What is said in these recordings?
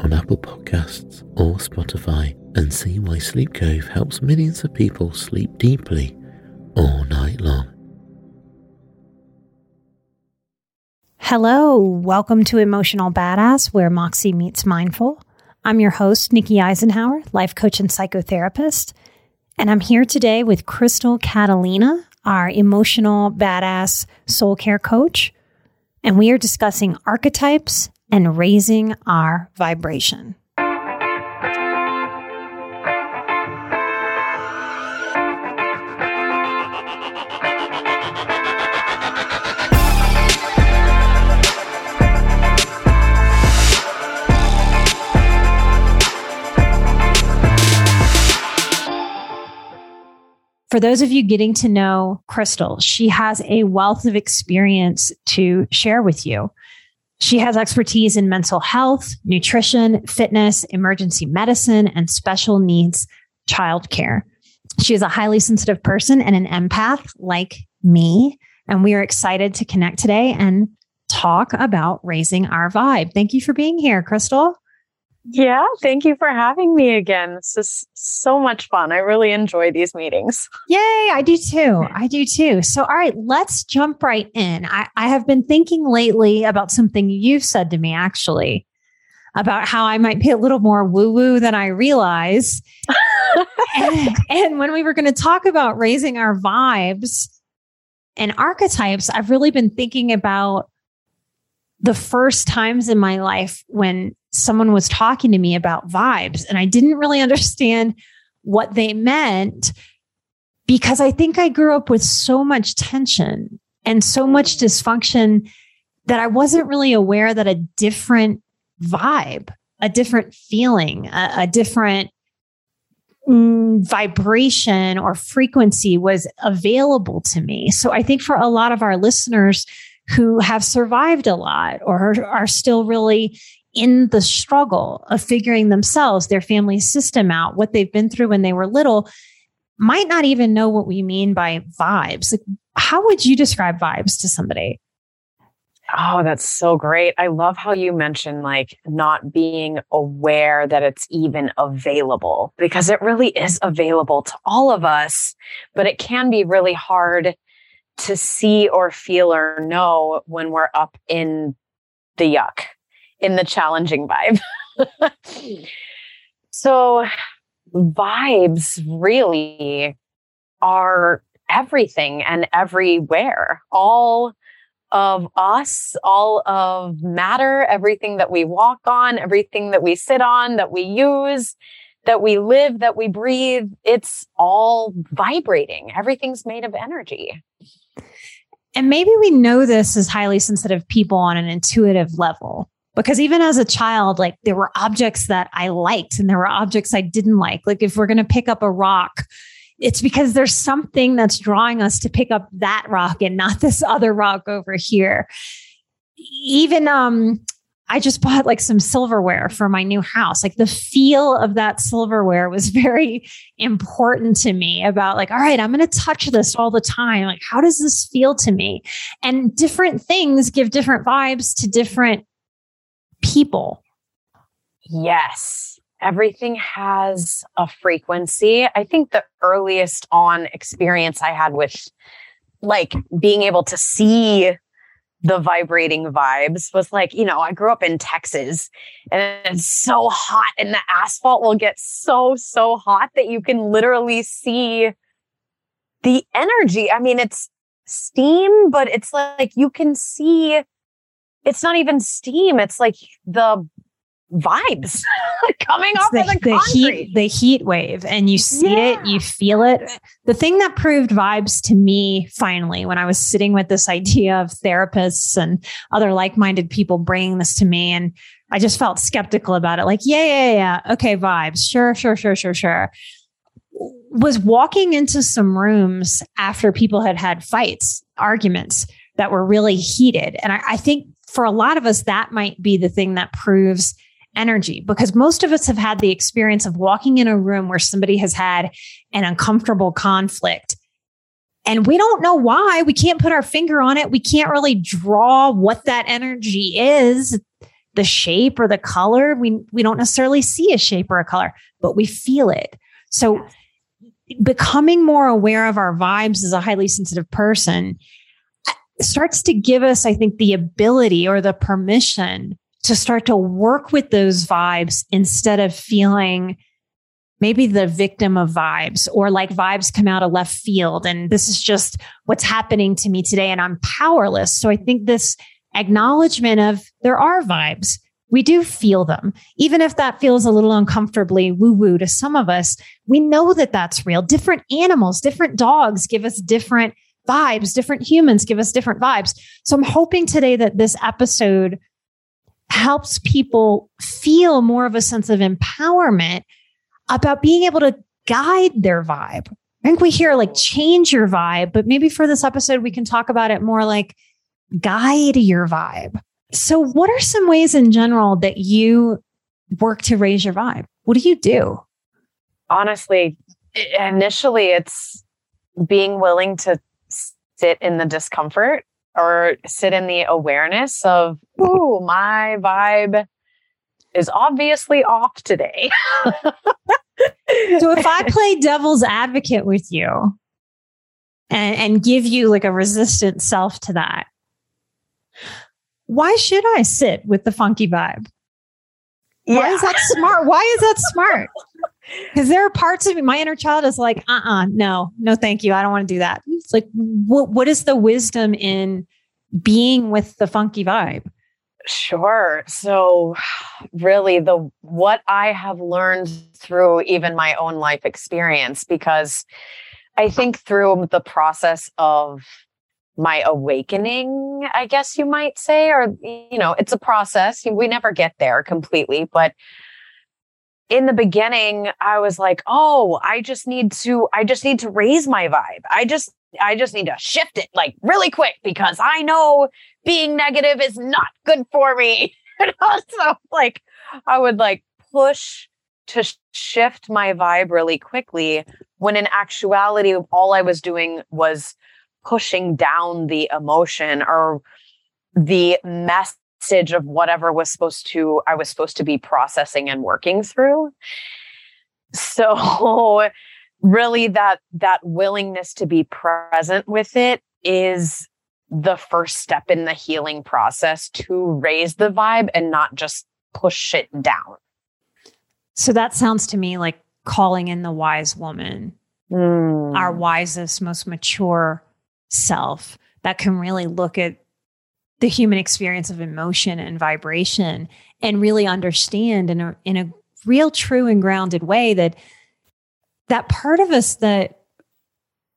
on Apple Podcasts or Spotify and see why Sleep Cove helps millions of people sleep deeply all night long. Hello, welcome to Emotional Badass, where Moxie meets mindful. I'm your host, Nikki Eisenhauer, life coach and psychotherapist, and I'm here today with Crystal Catalina, our emotional badass soul care coach, and we are discussing archetypes and raising our vibration. For those of you getting to know Crystal, she has a wealth of experience to share with you. She has expertise in mental health, nutrition, fitness, emergency medicine, and special needs childcare. She is a highly sensitive person and an empath like me. And we are excited to connect today and talk about raising our vibe. Thank you for being here, Crystal. Yeah, thank you for having me again. This is so much fun. I really enjoy these meetings. Yay, I do too. I do too. So, all right, let's jump right in. I, I have been thinking lately about something you've said to me, actually, about how I might be a little more woo woo than I realize. and, and when we were going to talk about raising our vibes and archetypes, I've really been thinking about the first times in my life when someone was talking to me about vibes and I didn't really understand what they meant because I think I grew up with so much tension and so much dysfunction that I wasn't really aware that a different vibe, a different feeling, a, a different mm, vibration or frequency was available to me. So I think for a lot of our listeners who have survived a lot or are still really in the struggle of figuring themselves, their family system out, what they've been through when they were little, might not even know what we mean by vibes. Like, how would you describe vibes to somebody? Oh, that's so great. I love how you mentioned like not being aware that it's even available because it really is available to all of us, but it can be really hard to see or feel or know when we're up in the yuck in the challenging vibe. so, vibes really are everything and everywhere. All of us, all of matter, everything that we walk on, everything that we sit on, that we use, that we live, that we breathe, it's all vibrating. Everything's made of energy. And maybe we know this as highly sensitive people on an intuitive level because even as a child like there were objects that i liked and there were objects i didn't like like if we're going to pick up a rock it's because there's something that's drawing us to pick up that rock and not this other rock over here even um I just bought like some silverware for my new house. Like the feel of that silverware was very important to me about like, all right, I'm going to touch this all the time. Like, how does this feel to me? And different things give different vibes to different people. Yes. Everything has a frequency. I think the earliest on experience I had with like being able to see the vibrating vibes was like, you know, I grew up in Texas and it's so hot and the asphalt will get so, so hot that you can literally see the energy. I mean, it's steam, but it's like you can see it's not even steam. It's like the vibes coming it's off the, of the, the heat the heat wave and you see yeah. it you feel it the thing that proved vibes to me finally when i was sitting with this idea of therapists and other like-minded people bringing this to me and i just felt skeptical about it like yeah yeah yeah okay vibes sure sure sure sure sure was walking into some rooms after people had had fights arguments that were really heated and I, I think for a lot of us that might be the thing that proves energy because most of us have had the experience of walking in a room where somebody has had an uncomfortable conflict and we don't know why. We can't put our finger on it. We can't really draw what that energy is, the shape or the color. We, we don't necessarily see a shape or a color, but we feel it. So becoming more aware of our vibes as a highly sensitive person starts to give us, I think, the ability or the permission to start to work with those vibes instead of feeling maybe the victim of vibes or like vibes come out of left field and this is just what's happening to me today and I'm powerless. So I think this acknowledgement of there are vibes. We do feel them. Even if that feels a little uncomfortably woo woo to some of us, we know that that's real. Different animals, different dogs give us different vibes. Different humans give us different vibes. So I'm hoping today that this episode helps people feel more of a sense of empowerment about being able to guide their vibe. I think we hear like change your vibe, but maybe for this episode, we can talk about it more like guide your vibe. So, what are some ways in general that you work to raise your vibe? What do you do? Honestly, initially, it's being willing to sit in the discomfort or sit in the awareness of, oh, my vibe is obviously off today. so if I play devil's advocate with you and, and give you like a resistant self to that, why should I sit with the funky vibe? Yeah. Why is that smart? Why is that smart? Because there are parts of me, my inner child is like, uh uh no, no, thank you. I don't want to do that. It's like, what, what is the wisdom in being with the funky vibe? Sure. So really the what I have learned through even my own life experience because I think through the process of my awakening, I guess you might say or you know, it's a process. We never get there completely, but in the beginning, I was like, oh, I just need to, I just need to raise my vibe. I just, I just need to shift it like really quick because I know being negative is not good for me. And also, like, I would like push to shift my vibe really quickly when in actuality, all I was doing was pushing down the emotion or the mess message of whatever was supposed to I was supposed to be processing and working through. So really that that willingness to be present with it is the first step in the healing process to raise the vibe and not just push it down. So that sounds to me like calling in the wise woman, mm. our wisest, most mature self that can really look at the human experience of emotion and vibration and really understand in a in a real true and grounded way that that part of us that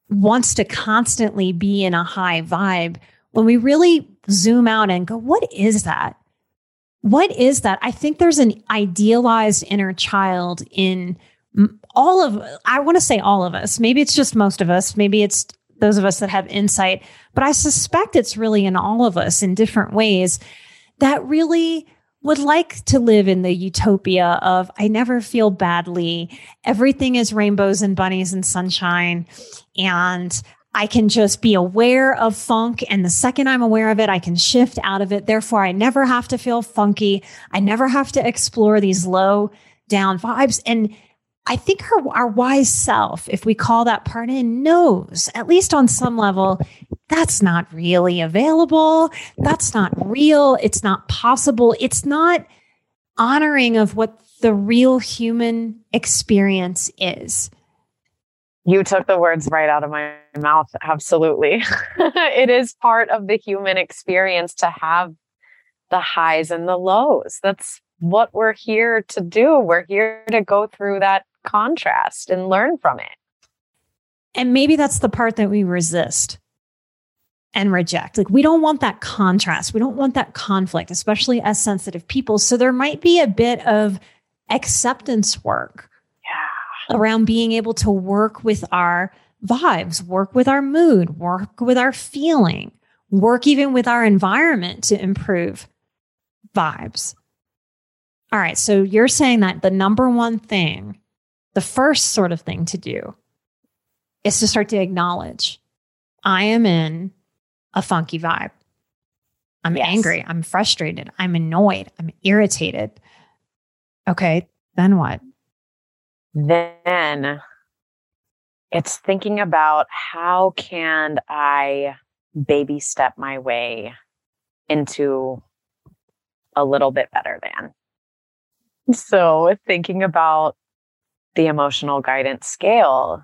wants to constantly be in a high vibe when we really zoom out and go what is that? What is that? I think there's an idealized inner child in all of i want to say all of us. Maybe it's just most of us. Maybe it's those of us that have insight, but I suspect it's really in all of us in different ways that really would like to live in the utopia of I never feel badly. Everything is rainbows and bunnies and sunshine. And I can just be aware of funk. And the second I'm aware of it, I can shift out of it. Therefore, I never have to feel funky. I never have to explore these low down vibes. And I think our, our wise self, if we call that part in, knows, at least on some level, that's not really available. That's not real. It's not possible. It's not honoring of what the real human experience is. You took the words right out of my mouth. Absolutely. it is part of the human experience to have the highs and the lows. That's what we're here to do. We're here to go through that contrast and learn from it. And maybe that's the part that we resist and reject. Like, we don't want that contrast. We don't want that conflict, especially as sensitive people. So, there might be a bit of acceptance work yeah. around being able to work with our vibes, work with our mood, work with our feeling, work even with our environment to improve vibes. All right. So, you're saying that the number one thing the first sort of thing to do is to start to acknowledge I am in a funky vibe. I'm yes. angry. I'm frustrated. I'm annoyed. I'm irritated. Okay. Then what? Then it's thinking about how can I baby step my way into a little bit better than. So thinking about the emotional guidance scale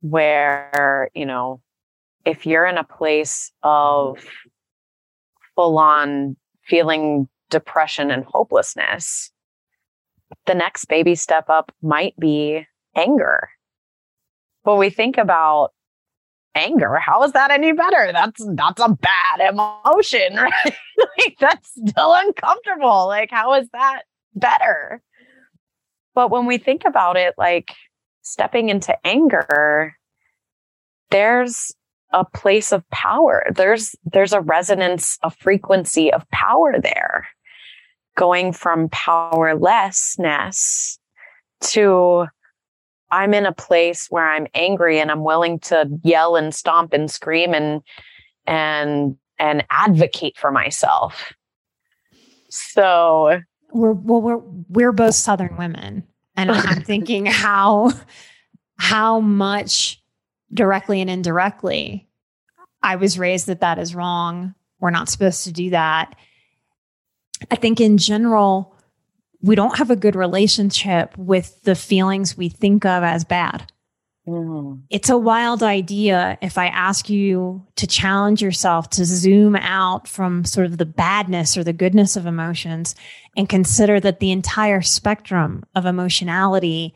where, you know, if you're in a place of full on feeling depression and hopelessness, the next baby step up might be anger. But we think about anger, how is that any better? That's that's a bad emotion, right? like that's still uncomfortable. Like how is that better? But when we think about it, like stepping into anger, there's a place of power. There's there's a resonance, a frequency of power there. Going from powerlessness to I'm in a place where I'm angry and I'm willing to yell and stomp and scream and and and advocate for myself. So we're well we're we're both southern women. And i'm thinking how how much directly and indirectly i was raised that that is wrong. We're not supposed to do that. I think in general we don't have a good relationship with the feelings we think of as bad Mm. It's a wild idea if I ask you to challenge yourself to zoom out from sort of the badness or the goodness of emotions and consider that the entire spectrum of emotionality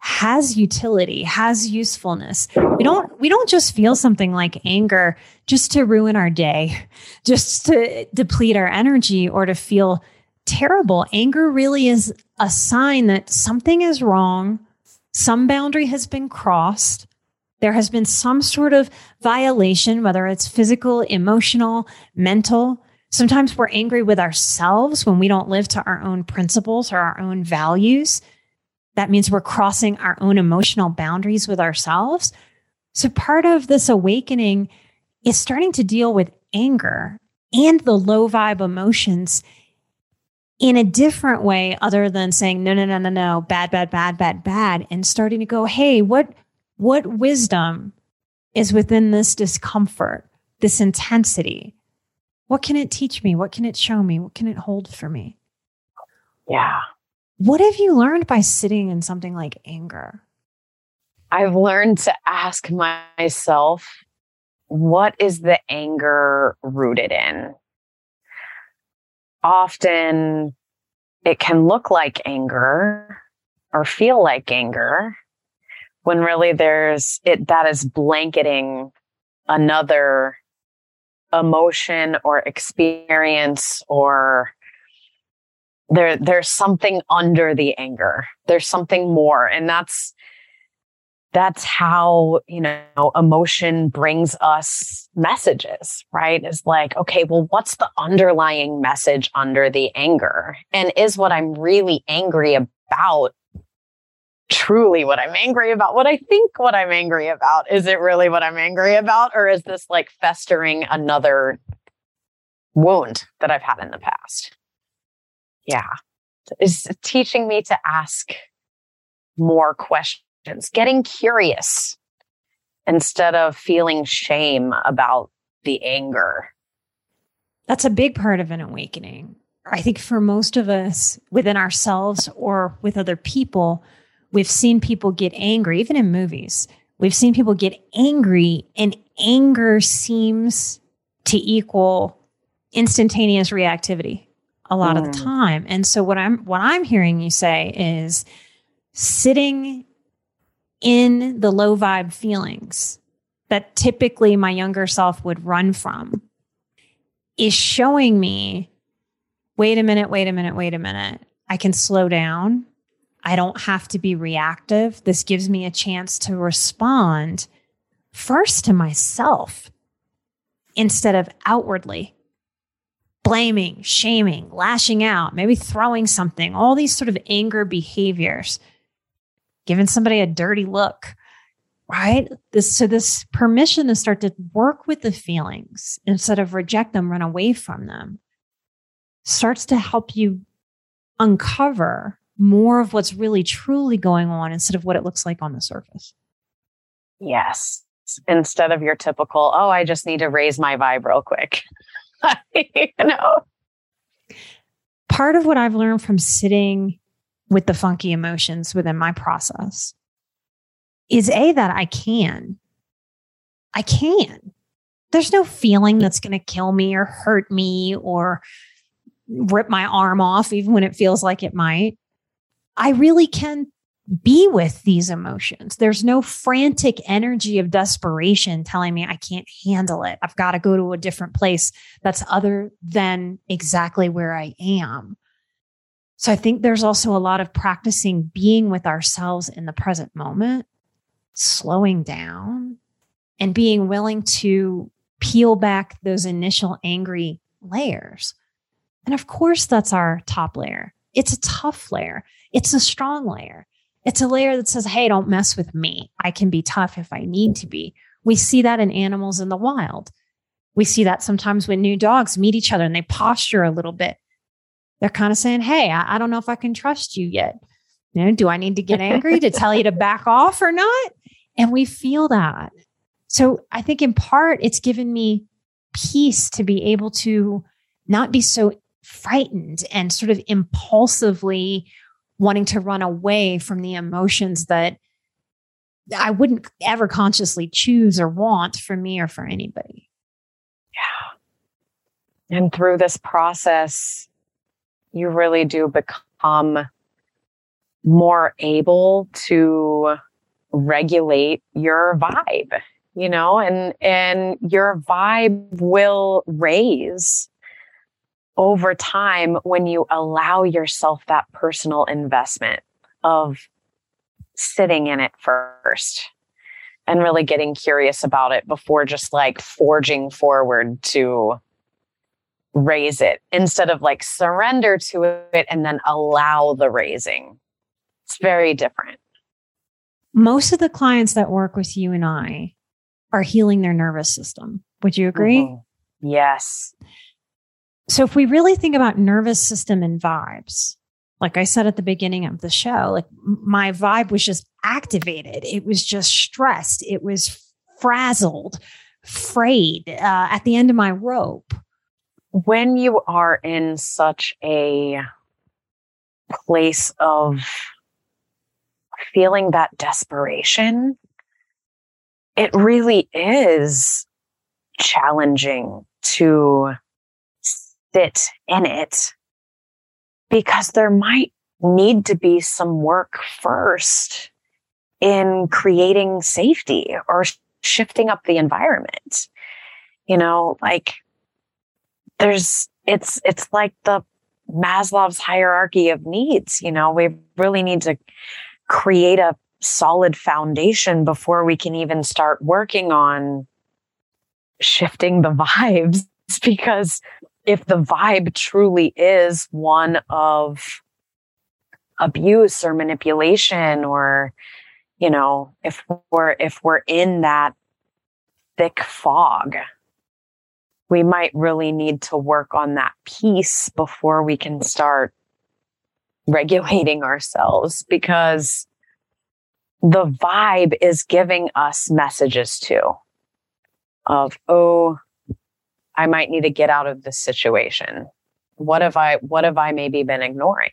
has utility, has usefulness. We don't we don't just feel something like anger just to ruin our day, just to deplete our energy or to feel terrible. Anger really is a sign that something is wrong some boundary has been crossed. There has been some sort of violation, whether it's physical, emotional, mental. Sometimes we're angry with ourselves when we don't live to our own principles or our own values. That means we're crossing our own emotional boundaries with ourselves. So, part of this awakening is starting to deal with anger and the low vibe emotions in a different way other than saying no no no no no bad bad bad bad bad and starting to go hey what what wisdom is within this discomfort this intensity? What can it teach me? What can it show me? What can it hold for me? Yeah. What have you learned by sitting in something like anger? I've learned to ask myself what is the anger rooted in often it can look like anger or feel like anger when really there's it that is blanketing another emotion or experience or there there's something under the anger. There's something more. And that's that's how you know emotion brings us messages right? Is like okay well what's the underlying message under the anger? And is what i'm really angry about truly what i'm angry about? What i think what i'm angry about. Is it really what i'm angry about? Or is this like festering another wound that i've had in the past? Yeah. Is teaching me to ask more questions, getting curious instead of feeling shame about the anger. That's a big part of an awakening. I think for most of us within ourselves or with other people, we've seen people get angry, even in movies. We've seen people get angry, and anger seems to equal instantaneous reactivity a lot mm. of the mm. time. And so what I'm what I'm hearing you say is sitting in the low vibe feelings that typically my younger self would run from is showing me wait a minute, wait a minute, wait a minute. I can slow down. I don't have to be reactive. This gives me a chance to respond first to myself instead of outwardly blaming, shaming, lashing out, maybe throwing something, all these sort of anger behaviors, giving somebody a dirty look, right? This so this permission to start to work with the feelings instead of reject them, run away from them, starts to help you uncover more of what's really truly going on instead of what it looks like on the surface. Yes. Instead of your typical, oh, I just need to raise my vibe real quick. you know. Part of what I've learned from sitting with the funky emotions within my process is A, that I can. I can. There's no feeling that's going to kill me or hurt me or rip my arm off, even when it feels like it might. I really can be with these emotions. There's no frantic energy of desperation telling me I can't handle it. I've got to go to a different place that's other than exactly where I am. So I think there's also a lot of practicing being with ourselves in the present moment, slowing down, and being willing to peel back those initial angry layers. And of course, that's our top layer. It's a tough layer. It's a strong layer. It's a layer that says, Hey, don't mess with me. I can be tough if I need to be. We see that in animals in the wild. We see that sometimes when new dogs meet each other and they posture a little bit. They're kind of saying, Hey, I, I don't know if I can trust you yet. You know, do I need to get angry to tell you to back off or not? And we feel that. So I think in part it's given me peace to be able to not be so frightened and sort of impulsively wanting to run away from the emotions that I wouldn't ever consciously choose or want for me or for anybody. Yeah. And through this process, you really do become more able to regulate your vibe, you know, and, and your vibe will raise over time when you allow yourself that personal investment of sitting in it first and really getting curious about it before just like forging forward to raise it instead of like surrender to it and then allow the raising. It's very different. Most of the clients that work with you and I are healing their nervous system. Would you agree? Mm-hmm. Yes. So if we really think about nervous system and vibes, like I said at the beginning of the show, like my vibe was just activated. It was just stressed. It was frazzled, frayed uh, at the end of my rope. When you are in such a place of feeling that desperation, it really is challenging to sit in it because there might need to be some work first in creating safety or shifting up the environment. You know, like there's, it's, it's like the Maslow's hierarchy of needs. You know, we really need to create a solid foundation before we can even start working on shifting the vibes because if the vibe truly is one of abuse or manipulation or you know if we're if we're in that thick fog we might really need to work on that piece before we can start regulating ourselves because the vibe is giving us messages too of, oh, I might need to get out of this situation. What have I, what have I maybe been ignoring?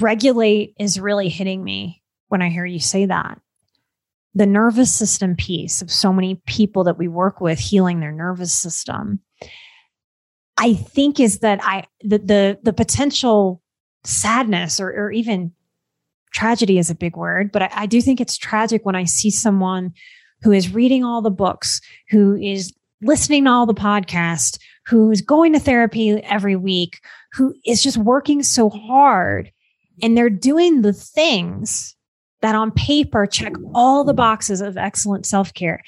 Regulate is really hitting me when I hear you say that. The nervous system piece of so many people that we work with healing their nervous system, I think is that I the the, the potential sadness or, or even tragedy is a big word, but I, I do think it's tragic when I see someone who is reading all the books, who is listening to all the podcasts, who's going to therapy every week, who is just working so hard and they're doing the things that on paper check all the boxes of excellent self care,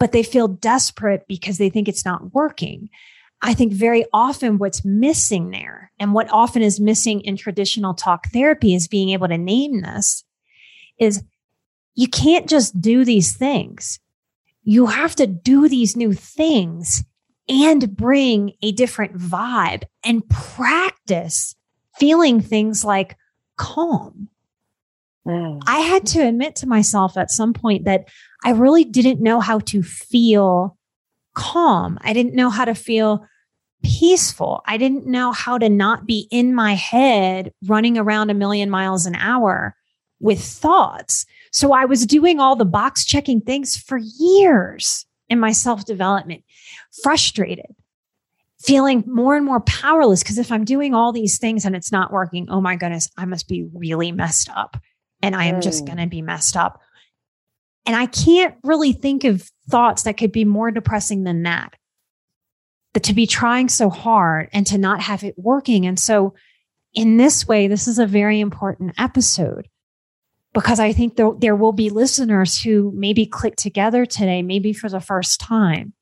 but they feel desperate because they think it's not working. I think very often what's missing there and what often is missing in traditional talk therapy is being able to name this is you can't just do these things. You have to do these new things and bring a different vibe and practice feeling things like calm Mm. I had to admit to myself at some point that I really didn't know how to feel calm. I didn't know how to feel peaceful. I didn't know how to not be in my head running around a million miles an hour with thoughts. So I was doing all the box checking things for years in my self development, frustrated, feeling more and more powerless. Because if I'm doing all these things and it's not working, oh my goodness, I must be really messed up and I am mm. just going to be messed up. And I can't really think of thoughts that could be more depressing than that. That to be trying so hard and to not have it working. And so, in this way, this is a very important episode because I think there, there will be listeners who maybe click together today, maybe for the first time,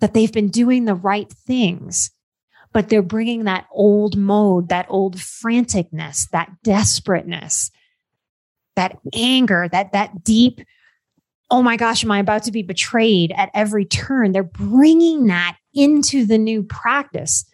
that they've been doing the right things, but they're bringing that old mode, that old franticness, that desperateness, that anger, that, that deep, oh my gosh, am I about to be betrayed at every turn? They're bringing that into the new practice.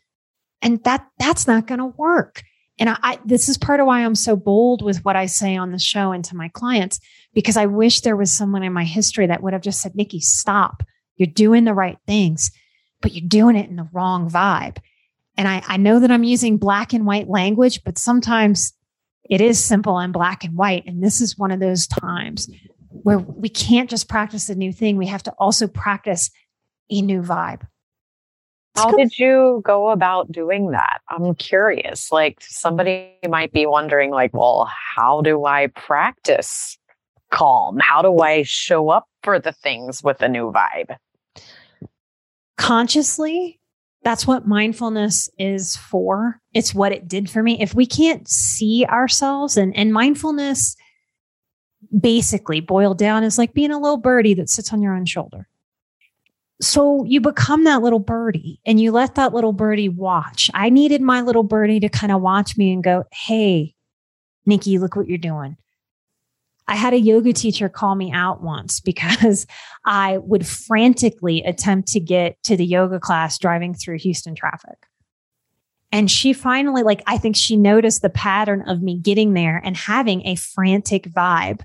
And that, that's not going to work. And I, I, this is part of why I'm so bold with what I say on the show and to my clients, because I wish there was someone in my history that would have just said, Nikki, stop. You're doing the right things, but you're doing it in the wrong vibe. And I, I know that I'm using black and white language, but sometimes it is simple and black and white. And this is one of those times where we can't just practice a new thing. We have to also practice a new vibe. How did you go about doing that? I'm curious. Like somebody might be wondering, like, well, how do I practice calm? How do I show up for the things with a new vibe? Consciously that's what mindfulness is for. It's what it did for me. If we can't see ourselves and, and mindfulness basically boiled down is like being a little birdie that sits on your own shoulder. So you become that little birdie and you let that little birdie watch. I needed my little birdie to kind of watch me and go, Hey, Nikki, look what you're doing. I had a yoga teacher call me out once because I would frantically attempt to get to the yoga class driving through Houston traffic. And she finally, like, I think she noticed the pattern of me getting there and having a frantic vibe.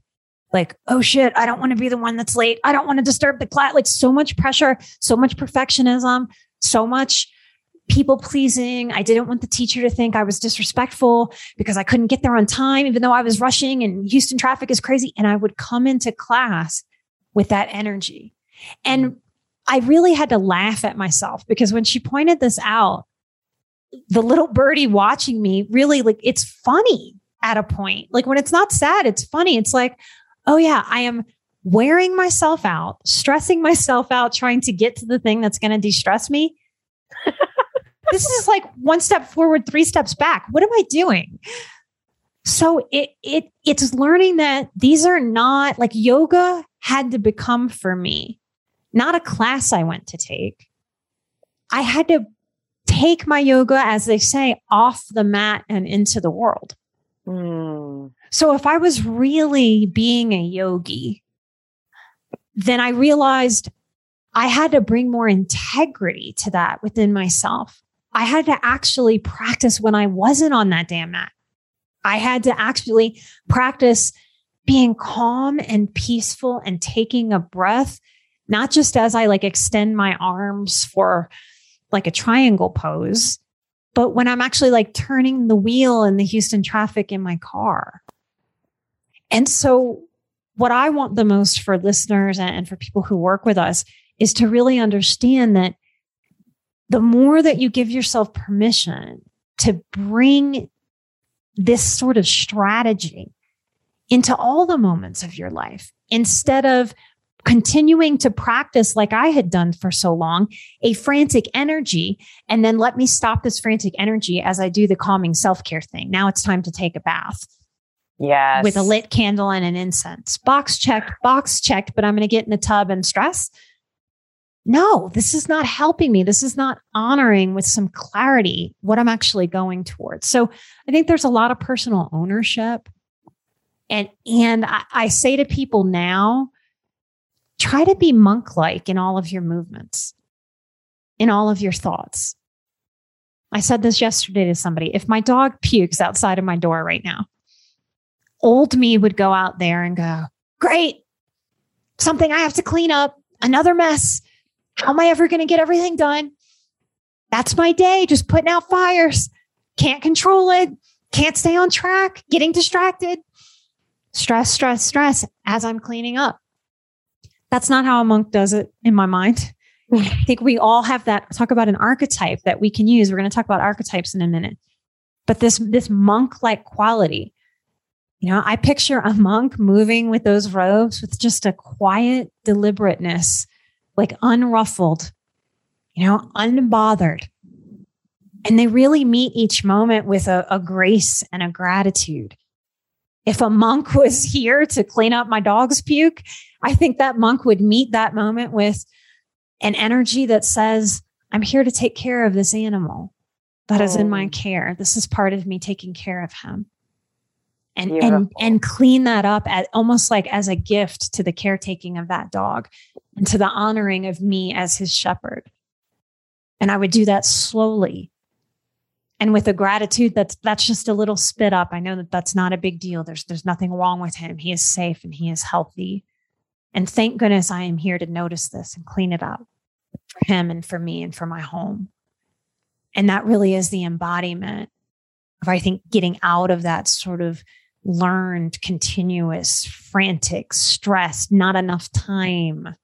Like, oh shit, I don't want to be the one that's late. I don't want to disturb the class. Like, so much pressure, so much perfectionism, so much people pleasing. I didn't want the teacher to think I was disrespectful because I couldn't get there on time, even though I was rushing and Houston traffic is crazy. And I would come into class with that energy. And mm. I really had to laugh at myself because when she pointed this out, the little birdie watching me really like it's funny at a point. Like when it's not sad, it's funny. It's like, oh yeah, I am wearing myself out, stressing myself out, trying to get to the thing that's going to de stress me. This is like one step forward, three steps back. What am I doing? So it it it's learning that these are not like yoga had to become for me not a class I went to take. I had to take my yoga, as they say, off the mat and into the world. Mm. So if I was really being a yogi, then I realized I had to bring more integrity to that within myself. I had to actually practice when I wasn't on that damn mat. I had to actually practice being calm and peaceful and taking a breath, not just as I like extend my arms for like a triangle pose, but when I'm actually like turning the wheel in the Houston traffic in my car. And so, what I want the most for listeners and for people who work with us is to really understand that the more that you give yourself permission to bring this sort of strategy into all the moments of your life instead of continuing to practice like I had done for so long, a frantic energy. And then let me stop this frantic energy as I do the calming self care thing. Now it's time to take a bath. Yes. With a lit candle and an incense. Box checked, box checked, but I'm going to get in the tub and stress. No, this is not helping me. This is not honoring with some clarity what I'm actually going towards. So I think there's a lot of personal ownership. And, and I, I say to people now, try to be monk like in all of your movements, in all of your thoughts. I said this yesterday to somebody. If my dog pukes outside of my door right now, old me would go out there and go, Great, something I have to clean up, another mess. How am I ever going to get everything done? That's my day, just putting out fires. Can't control it, can't stay on track, getting distracted. Stress, stress, stress as I'm cleaning up. That's not how a monk does it in my mind. I think we all have that talk about an archetype that we can use. We're going to talk about archetypes in a minute. But this this monk like quality you know, I picture a monk moving with those robes with just a quiet deliberateness, like unruffled, you know, unbothered. And they really meet each moment with a, a grace and a gratitude. If a monk was here to clean up my dog's puke, I think that monk would meet that moment with an energy that says, I'm here to take care of this animal that is in my oh. care. This is part of me taking care of him and and and clean that up at almost like as a gift to the caretaking of that dog and to the honoring of me as his shepherd. And i would do that slowly. And with a gratitude that's that's just a little spit up. I know that that's not a big deal. There's there's nothing wrong with him. He is safe and he is healthy. And thank goodness i am here to notice this and clean it up for him and for me and for my home. And that really is the embodiment of i think getting out of that sort of learned, continuous, frantic, stressed, not enough time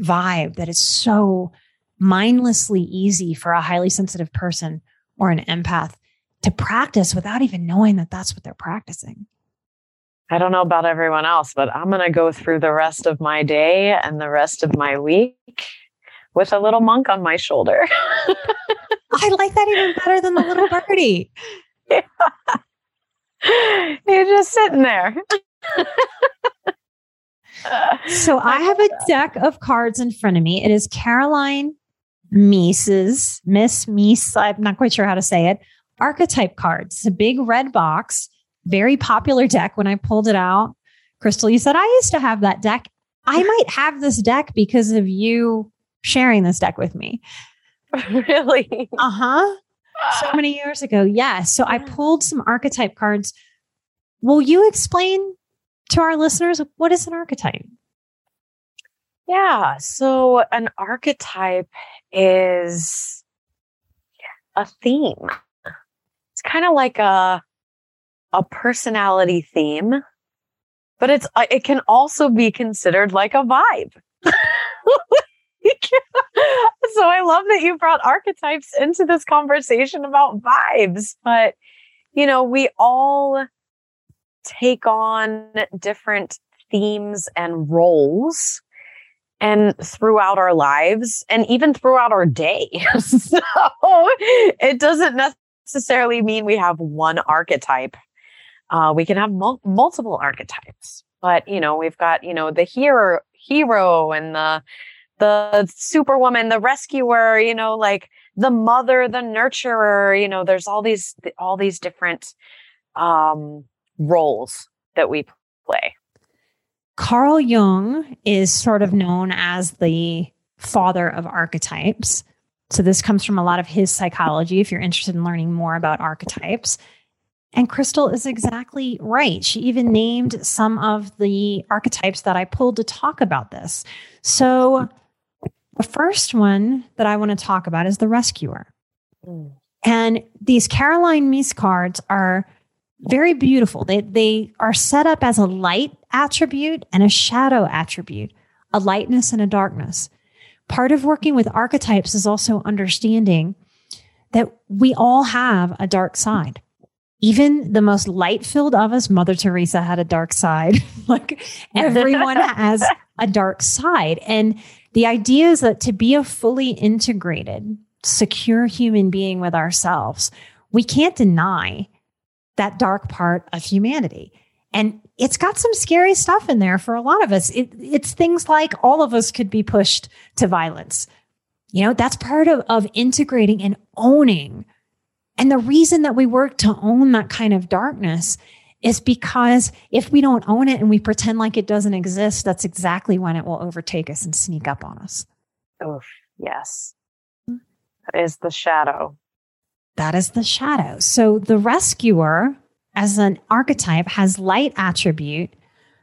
vibe that is so mindlessly easy for a highly sensitive person or an empath to practice without even knowing that that's what they're practicing. I don't know about everyone else, but I'm going to go through the rest of my day and the rest of my week with a little monk on my shoulder. I like that even better than the little birdie. Yeah. You're just sitting there. so I have a deck of cards in front of me. It is Caroline Myss's, Miss Myss, I'm not quite sure how to say it, archetype cards. It's a big red box, very popular deck. When I pulled it out, Crystal, you said, I used to have that deck. I might have this deck because of you sharing this deck with me. Really? Uh huh so many years ago. Yes. Yeah. So I pulled some archetype cards. Will you explain to our listeners what is an archetype? Yeah. So an archetype is a theme. It's kind of like a a personality theme, but it's uh, it can also be considered like a vibe. so I love that you brought archetypes into this conversation about vibes. But, you know, we all take on different themes and roles and throughout our lives and even throughout our day. so it doesn't necessarily mean we have one archetype. Uh, we can have mul- multiple archetypes, but you know, we've got, you know, the hero, hero and the, the superwoman, the rescuer, you know, like the mother, the nurturer, you know, there's all these, all these different, um, roles that we play. Carl Jung is sort of known as the father of archetypes. So this comes from a lot of his psychology if you're interested in learning more about archetypes. And Crystal is exactly right. She even named some of the archetypes that I pulled to talk about this. So, the first one that I want to talk about is the rescuer. Mm. And these Caroline Myss cards are very beautiful. They, they are set up as a light attribute and a shadow attribute, a lightness and a darkness. Part of working with archetypes is also understanding that we all have a dark side. Even the most light filled of us, Mother Teresa had a dark side. like everyone has a dark side. And the idea is that to be a fully integrated, secure human being with ourselves, we can't deny that dark part of humanity. And it's got some scary stuff in there for a lot of us. It, it's things like all of us could be pushed to violence. You know, that's part of, of integrating and owning. And the reason that we work to own that kind of darkness is because if we don't own it and we pretend like it doesn't exist, that's exactly when it will overtake us and sneak up on us. Oh, yes. That is the shadow. That is the shadow. So the rescuer, as an archetype, has light attribute,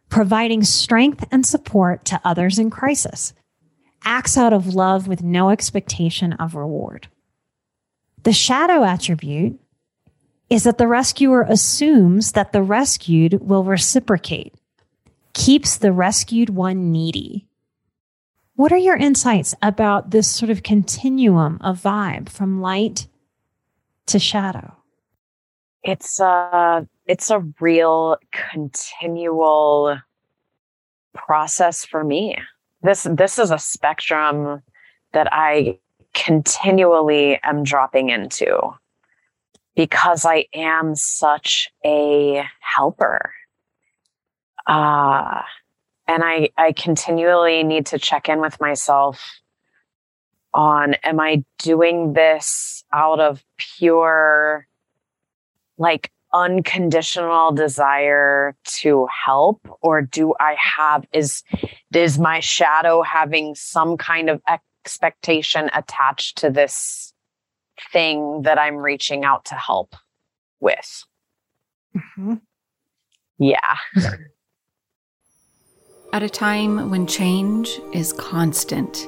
providing strength and support to others in crisis, acts out of love with no expectation of reward. The shadow attribute is that the rescuer assumes that the rescued will reciprocate, keeps the rescued one needy. What are your insights about this sort of continuum of vibe from light to shadow? It's a it's a real continual process for me. This this is a spectrum that I continually am dropping into because I am such a helper. Uh, and I, I continually need to check in with myself on am I doing this out of pure, like, unconditional desire to help? Or do i have is is my shadow having some kind of expectation attached to this thing that i'm reaching out to help with? Mm-hmm. yeah. At a time when change is constant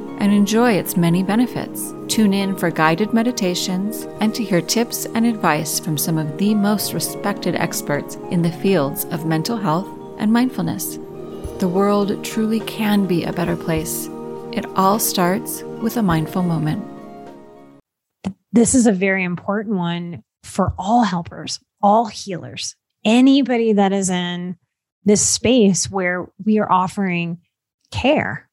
and enjoy its many benefits. Tune in for guided meditations and to hear tips and advice from some of the most respected experts in the fields of mental health and mindfulness. The world truly can be a better place. It all starts with a mindful moment. This is a very important one for all helpers, all healers, anybody that is in this space where we are offering care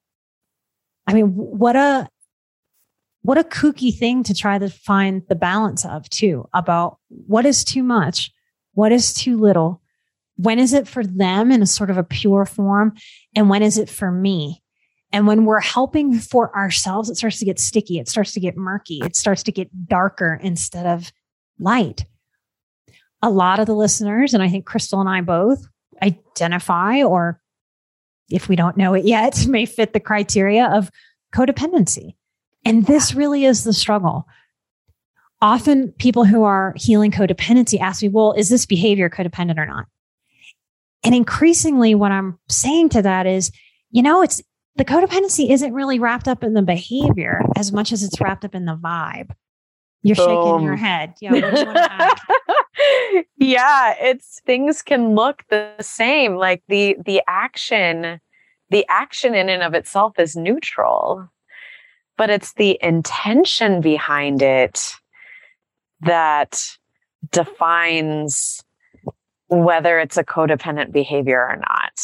I mean, what a what a kooky thing to try to find the balance of too about what is too much, what is too little, when is it for them in a sort of a pure form, and when is it for me? And when we're helping for ourselves, it starts to get sticky. It starts to get murky. It starts to get darker instead of light. A lot of the listeners, and I think Crystal and I both identify or if we don't know it yet, may fit the criteria of codependency. And this really is the struggle. Often people who are healing codependency ask me, well, is this behavior codependent or not? And increasingly, what I'm saying to that is, you know, it's the codependency isn't really wrapped up in the behavior as much as it's wrapped up in the vibe. You're Boom. shaking your um. head. Yeah, yeah, it's things can look the same. Like the the action, the action in and of itself is neutral, but it's the intention behind it that defines whether it's a codependent behavior or not.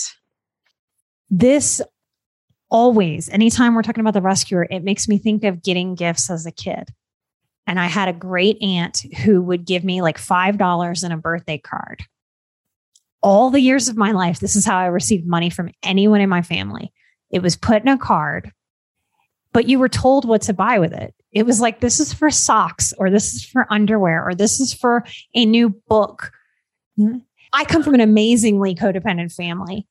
This always, anytime we're talking about the rescuer, it makes me think of getting gifts as a kid. And I had a great aunt who would give me like $5 in a birthday card. All the years of my life, this is how I received money from anyone in my family. It was put in a card but you were told what to buy with it. It was like, this is for socks, or this is for underwear, or this is for a new book. I come from an amazingly codependent family.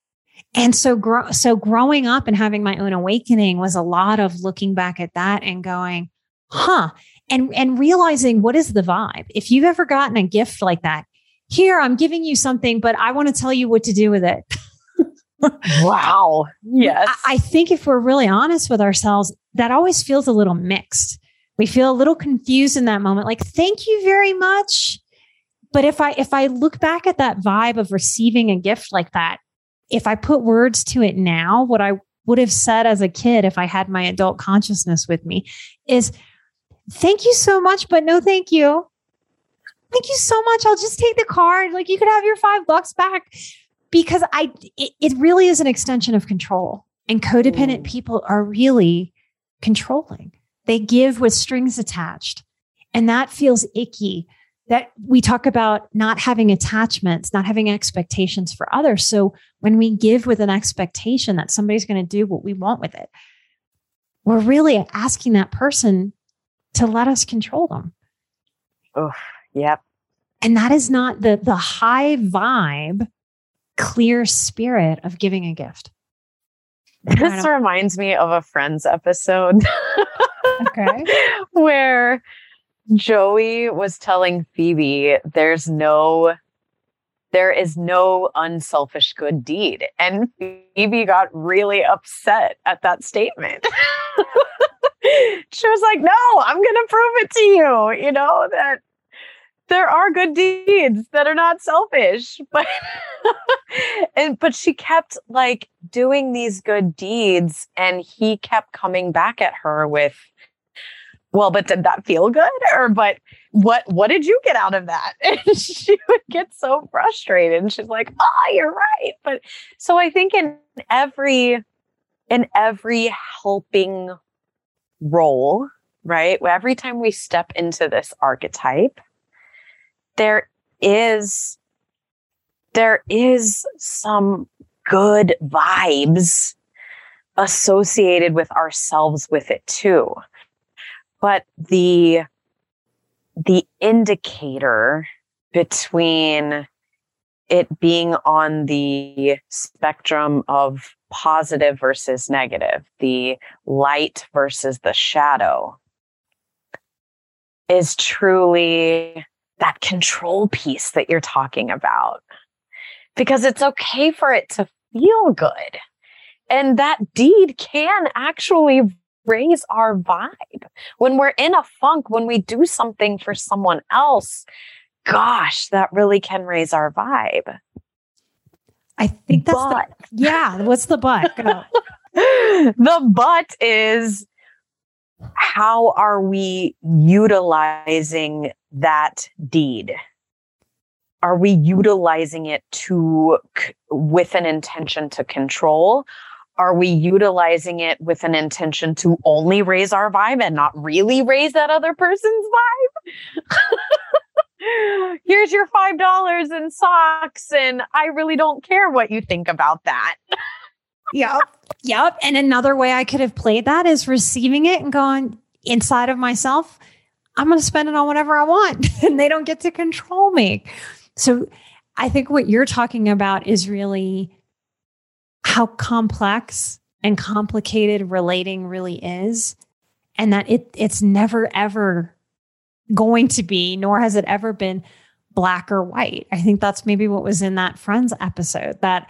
And so, grow, so growing up and having my own awakening was a lot of looking back at that and going, huh, and and realizing what is the vibe. If you've ever gotten a gift like that, here I'm giving you something, but I want to tell you what to do with it. wow. Yes. I, I think if we're really honest with ourselves, that always feels a little mixed. We feel a little confused in that moment, like, thank you very much. But if I if I look back at that vibe of receiving a gift like that, if I put words to it now, what I would have said as a kid if I had my adult consciousness with me is thank you so much, but no thank you. Thank you so much. I'll just take the card. Like you could have your five bucks back because I, it, it really is an extension of control. And codependent mm. people are really controlling. They give with strings attached. And that feels icky that we talk about not having attachments, not having expectations for others. So when we give with an expectation that somebody's going to do what we want with it, we're really asking that person to let us control them. Oh, yep. And that is not the the high vibe, clear spirit of giving a gift. This reminds me of a Friends episode. okay. Where Joey was telling Phoebe there's no there is no unselfish good deed. And Phoebe got really upset at that statement. she was like, No, I'm going to prove it to you, you know, that there are good deeds that are not selfish. But, and, but she kept like doing these good deeds and he kept coming back at her with, well, but did that feel good? Or, but what, what did you get out of that? And she would get so frustrated and she's like, oh, you're right. But so I think in every, in every helping role, right? Every time we step into this archetype, there is there is some good vibes associated with ourselves with it too. But the the indicator between it being on the spectrum of positive versus negative, the light versus the shadow, is truly that control piece that you're talking about. Because it's okay for it to feel good. And that deed can actually raise our vibe. When we're in a funk, when we do something for someone else, gosh, that really can raise our vibe. I think that's but. the, yeah. What's the but? the but is how are we utilizing that deed? Are we utilizing it to with an intention to control? Are we utilizing it with an intention to only raise our vibe and not really raise that other person's vibe? here's your five dollars in socks and i really don't care what you think about that yep. Yep. And another way i could have played that is receiving it and going inside of myself i'm going to spend it on whatever i want. And they don't get to control me. So i think what you're talking about is really how complex and complicated relating really is and that it it's never ever going to be, nor has it ever been black or white. I think that's maybe what was in that Friends episode that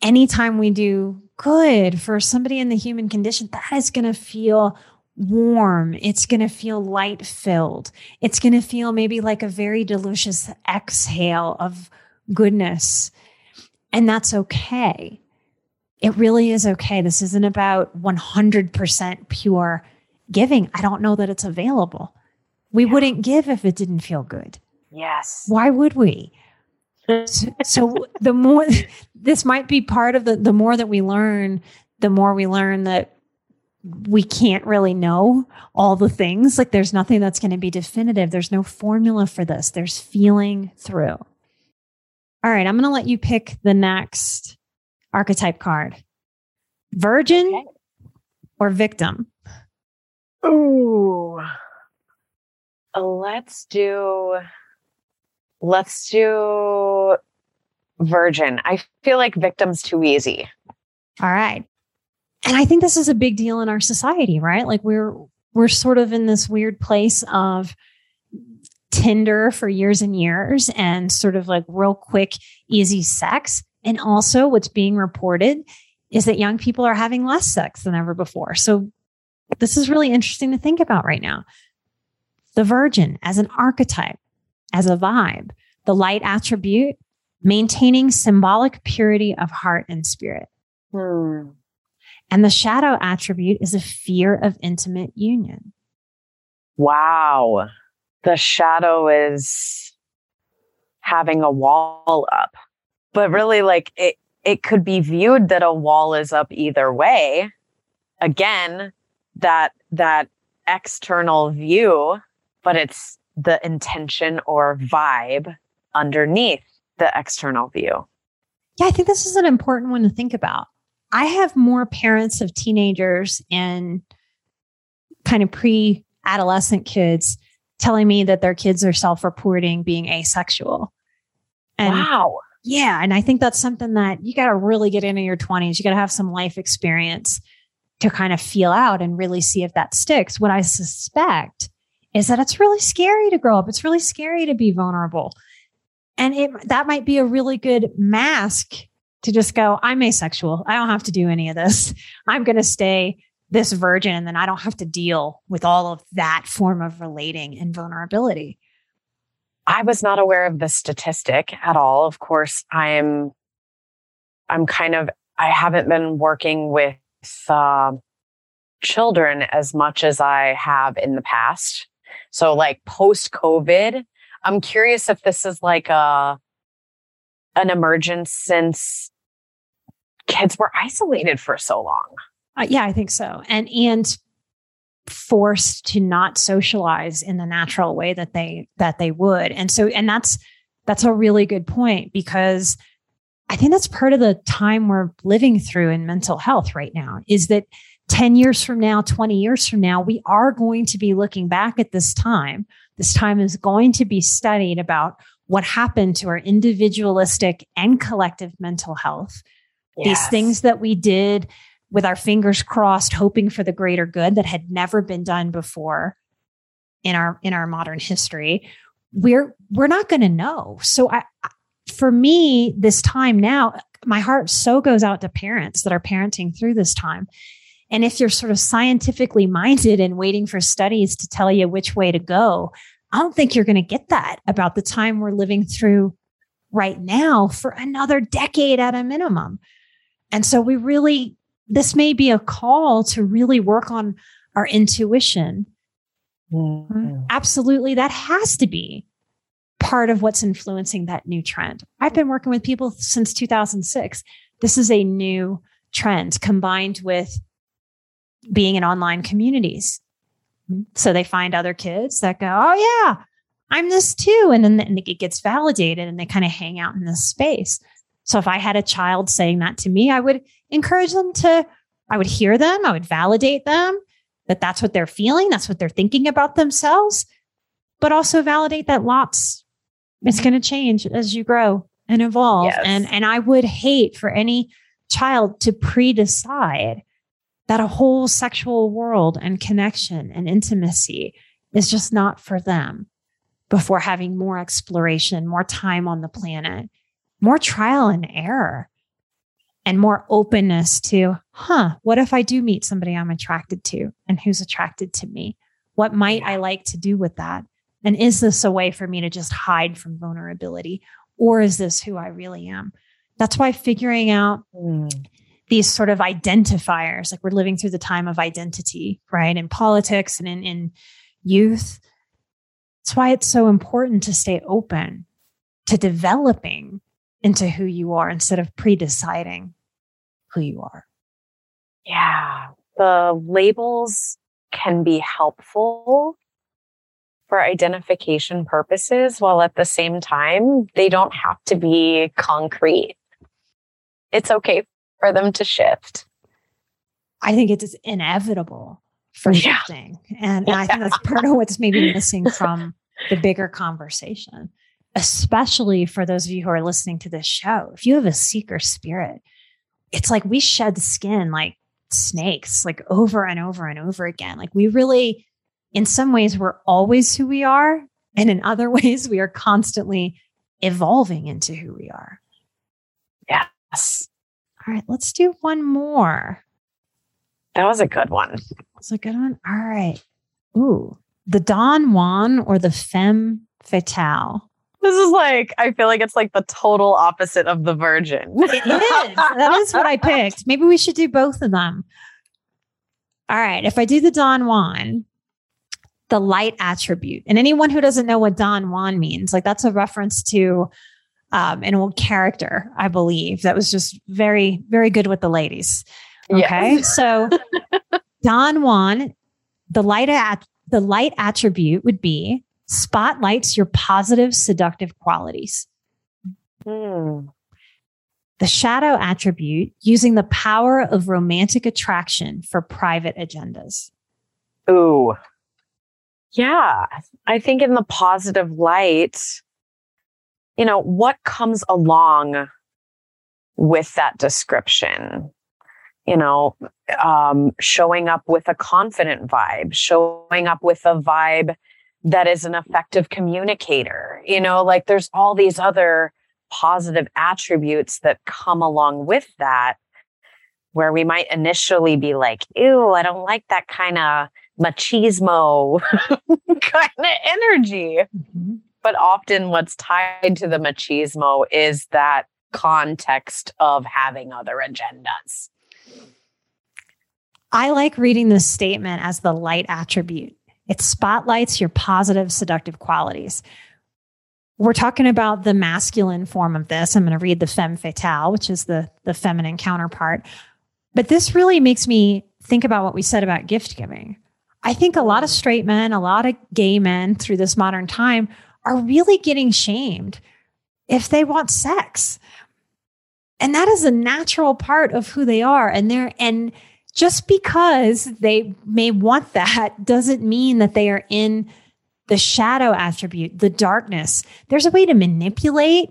anytime we do good for somebody in the human condition, that is going to feel warm. It's going to feel light filled. It's going to feel maybe like a very delicious exhale of goodness. And that's okay. It really is okay. This isn't about 100% pure giving. I don't know that it's available. We yeah. wouldn't give if it didn't feel good. Yes. Why would we? So, the more this might be part of the the more that we learn, the more we learn that we can't really know all the things. Like there's nothing that's going to be definitive. There's no formula for this. There's feeling through. All right, I'm going to let you pick the next archetype card. Virgin okay. or victim? Ooh. Let's do let's do virgin. I feel like victim's too easy. All right. And I think this is a big deal in our society, right? Like we're we're sort of in this weird place of Tinder for years and years and sort of like real quick, easy sex. And also what's being reported is that young people are having less sex than ever before. So this is really interesting to think about right now. The virgin as an archetype, as a vibe, the light attribute, maintaining symbolic purity of heart and spirit. Hmm. And the shadow attribute is a fear of intimate union. Wow. The shadow is having a wall up. But really like it it could be viewed that a wall is up either way. Again, that that external view, but it's the intention or vibe underneath the external view. Yeah, I think this is an important one to think about. I have more parents of teenagers and kind of pre adolescent kids telling me that their kids are self reporting being asexual. And wow. Yeah. And I think that's something that you got to really get into your 20s. You got to have some life experience to kind of feel out and really see if that sticks. What I suspect is that it's really scary to grow up. It's really scary to be vulnerable. And it that might be a really good mask to just go, I'm asexual. I don't have to do any of this. I'm going to stay this virgin and then I don't have to deal with all of that form of relating and vulnerability. I was not aware of the statistic at all. Of course, I'm I'm kind of I haven't been working with uh, children as much as I have in the past. So like post COVID, I'm curious if this is like a an emergence since kids were isolated for so long. Uh, yeah, I think so. And and forced to not socialize in the natural way that they that they would. And so and that's that's a really good point because I think that's part of the time we're living through in mental health right now is that 10 years from now, 20 years from now, we are going to be looking back at this time. This time is going to be studied about what happened to our individualistic and collective mental health. Yes. These things that we did with our fingers crossed, hoping for the greater good that had never been done before in our in our modern history. We're we're not going to know. So I for me, this time now, my heart so goes out to parents that are parenting through this time. And if you're sort of scientifically minded and waiting for studies to tell you which way to go, I don't think you're going to get that about the time we're living through right now for another decade at a minimum. And so we really, this may be a call to really work on our intuition. Mm-hmm. Absolutely. That has to be part of what's influencing that new trend. I've been working with people since 2006. This is a new trend combined with being in online communities. Mm-hmm. So they find other kids that go, Oh, yeah, I'm this too. And then it gets validated and they kind of hang out in this space. So if I had a child saying that to me, I would encourage them to, I would hear them, I would validate them that that's what they're feeling, that's what they're thinking about themselves, but also validate that lots it's going to change as you grow and evolve. Yes. And, and I would hate for any child to pre decide that a whole sexual world and connection and intimacy is just not for them before having more exploration, more time on the planet, more trial and error, and more openness to, huh, what if I do meet somebody I'm attracted to and who's attracted to me? What might I like to do with that? And is this a way for me to just hide from vulnerability? Or is this who I really am? That's why figuring out mm. These sort of identifiers, like we're living through the time of identity, right? In politics and in, in youth. That's why it's so important to stay open to developing into who you are instead of pre deciding who you are. Yeah. The labels can be helpful for identification purposes, while at the same time, they don't have to be concrete. It's okay for them to shift. I think it's inevitable for Yeah. shifting. And, and I think that's part of what's maybe missing from the bigger conversation, especially for those of you who are listening to this show. If you have a seeker spirit, it's like we shed skin like snakes, like over and over and over again. Like we really, in some ways, we're always who we are. And in other ways, we are constantly evolving into who we are. Yes. All right, let's do one more. That was a good one. That's a good one. All right. Ooh, the Don Juan or the Femme Fatale. This is like, I feel like it's like the total opposite of the virgin. It is. that is what I picked. Maybe we should do both of them. All right. If I do the Don Juan, the light attribute, and anyone who doesn't know what Don Juan means, like that's a reference to um, an old character, I believe, that was just very, very good with the ladies. Okay. Yes. So Don Juan, the light at the light attribute would be spotlights your positive seductive qualities. Hmm. The shadow attribute using the power of romantic attraction for private agendas. Ooh. Yeah. I think in the positive light, you know, what comes along with that description? You know, um, showing up with a confident vibe, showing up with a vibe that is an effective communicator. You know, like there's all these other positive attributes that come along with that where we might initially be like, ew, I don't like that kind of machismo kind of energy. But often what's tied to the machismo is that context of having other agendas. I like reading this statement as the light attribute. It spotlights your positive seductive qualities. We're talking about the masculine form of this. I'm going to read the femme fatale, which is the, the feminine counterpart. But this really makes me think about what we said about gift giving. I think a lot of straight men, a lot of gay men through this modern time are really getting shamed if they want sex. And that is a natural part of who they are. And they're, and just because they may want that doesn't mean that they are in the shadow attribute, the darkness. There's a way to manipulate.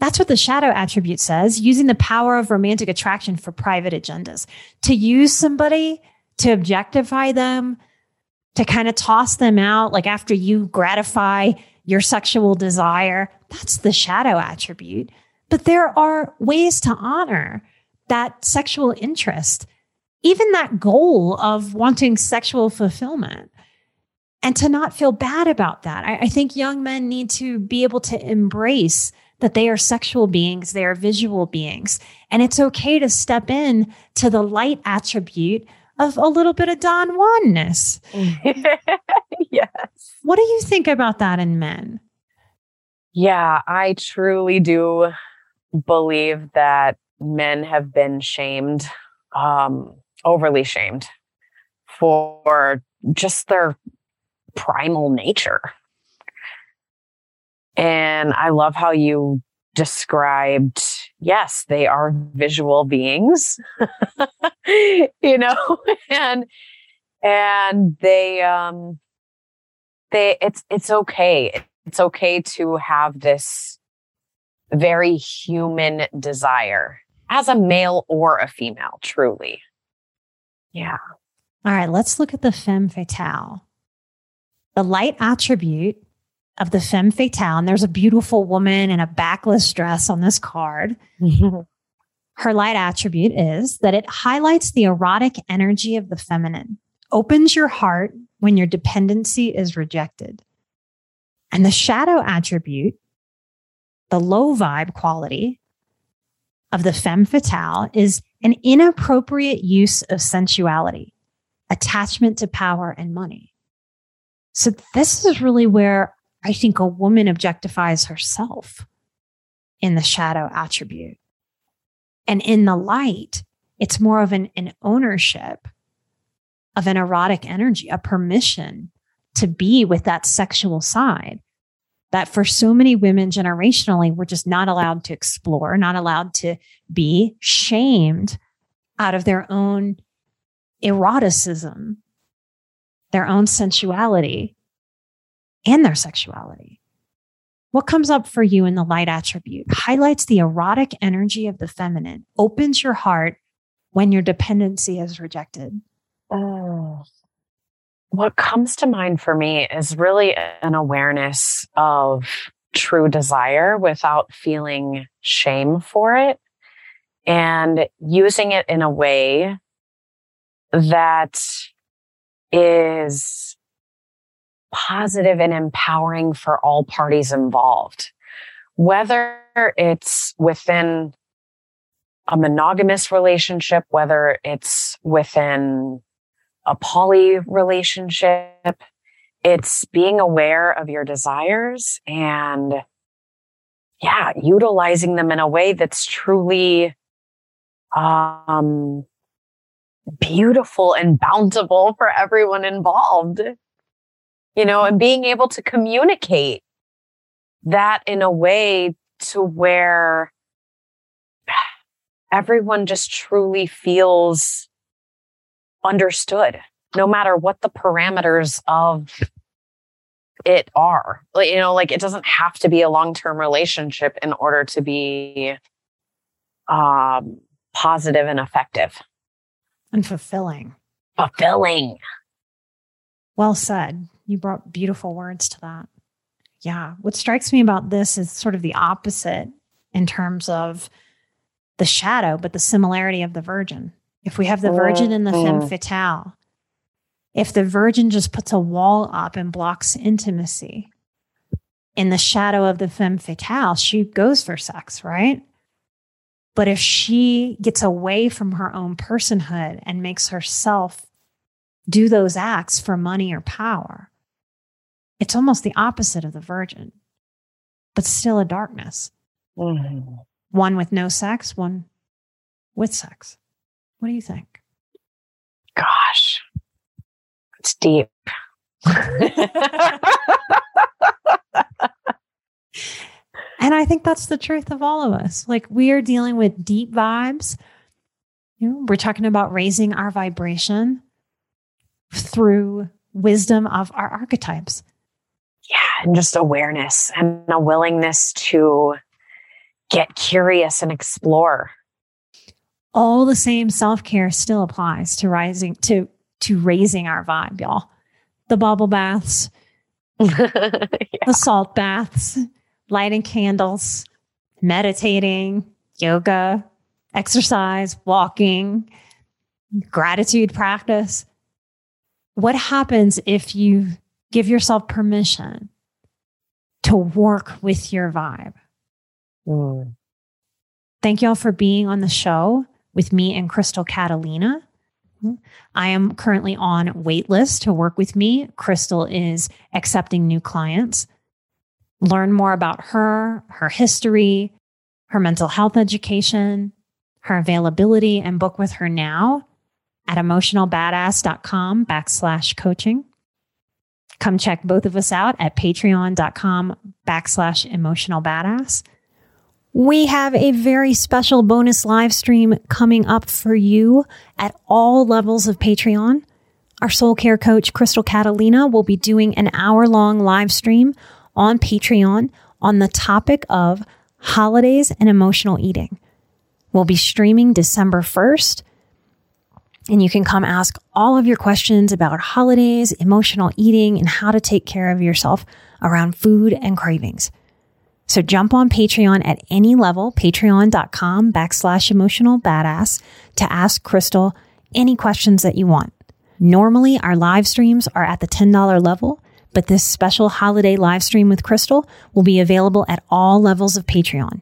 That's what the shadow attribute says, using the power of romantic attraction for private agendas. To use somebody to objectify them, to kind of toss them out, like after you gratify your sexual desire, that's the shadow attribute. But there are ways to honor that sexual interest, even that goal of wanting sexual fulfillment, and to not feel bad about that. I, I think young men need to be able to embrace that they are sexual beings, they are visual beings, and it's okay to step in to the light attribute of a little bit of Don Juanness. yes. What do you think about that in men? Yeah, I truly do believe that men have been shamed, um, overly shamed for just their primal nature. And I love how you described yes, they are visual beings, you know, and and they um they it's it's okay. It's okay to have this very human desire as a male or a female, truly. Yeah. All right, let's look at the femme fatale. The light attribute of the femme fatale, and there's a beautiful woman in a backless dress on this card. Mm-hmm. Her light attribute is that it highlights the erotic energy of the feminine, opens your heart when your dependency is rejected. And the shadow attribute, the low vibe quality of the femme fatale, is an inappropriate use of sensuality, attachment to power and money. So, this is really where I think a woman objectifies herself in the shadow attribute. And in the light, it's more of an, an ownership of an erotic energy, a permission to be with that sexual side that for so many women generationally were just not allowed to explore, not allowed to be shamed out of their own eroticism their own sensuality and their sexuality. What comes up for you in the light attribute highlights the erotic energy of the feminine, opens your heart when your dependency is rejected. Oh. What comes to mind for me is really an awareness of true desire without feeling shame for it and using it in a way that is positive and empowering for all parties involved. Whether it's within a monogamous relationship, whether it's within a poly relationship, it's being aware of your desires and yeah, utilizing them in a way that's truly um beautiful and bountiful for everyone involved you know, and being able to communicate that in a way to where everyone just truly feels understood, no matter what the parameters of it are. Like, you know, like it doesn't have to be a long term relationship in order to be um, positive and effective and fulfilling. Fulfilling. Well said. You brought beautiful words to that. Yeah. What strikes me about this is sort of the opposite in terms of the shadow, but the similarity of the virgin. If we have the virgin and the femme mm-hmm. fatale, if the virgin just puts a wall up and blocks intimacy, in the shadow of the femme fatale, she goes for sex, right? But if she gets away from her own personhood and makes herself do those acts for money or power, it's almost the opposite of the virgin, but still a darkness. Mm-hmm. One with no sex, one with sex. What do you think? Gosh, it's deep. and I think that's the truth of all of us. Like we are dealing with deep vibes. You know, we're talking about raising our vibration through wisdom of our archetypes yeah, and just awareness and a willingness to get curious and explore. All the same self-care still applies to rising to to raising our vibe, y'all. The bubble baths, yeah. the salt baths, lighting candles, meditating, yoga, exercise, walking, gratitude practice. What happens if you give yourself permission to work with your vibe. Mm. Thank you all for being on the show with me and Crystal Catalina. I am currently on waitlist to work with me. Crystal is accepting new clients. Learn more about her, her history, her mental health education, her availability, and book with her now at emotionalbadass.com backslash coaching. Come check both of us out at patreon.com backslash emotional badass. We have a very special bonus live stream coming up for you at all levels of Patreon. Our soul care coach, Crystal Catalina, will be doing an hour long live stream on Patreon on the topic of holidays and emotional eating. We'll be streaming December 1st and you can come ask all of your questions about holidays, emotional eating, and how to take care of yourself around food and cravings. So jump on Patreon at any level, patreon.com backslash emotional badass to ask Crystal any questions that you want. Normally, our live streams are at the $10 level, but this special holiday live stream with Crystal will be available at all levels of Patreon.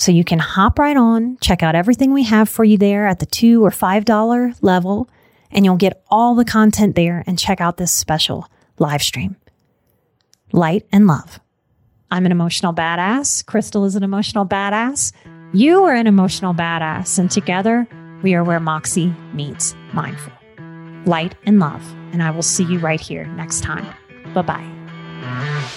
So you can hop right on, check out everything we have for you there at the two or five dollar level, and you'll get all the content there and check out this special live stream. Light and love. I'm an emotional badass. Crystal is an emotional badass. You are an emotional badass. And together we are where Moxie meets mindful. Light and love. And I will see you right here next time. Bye bye.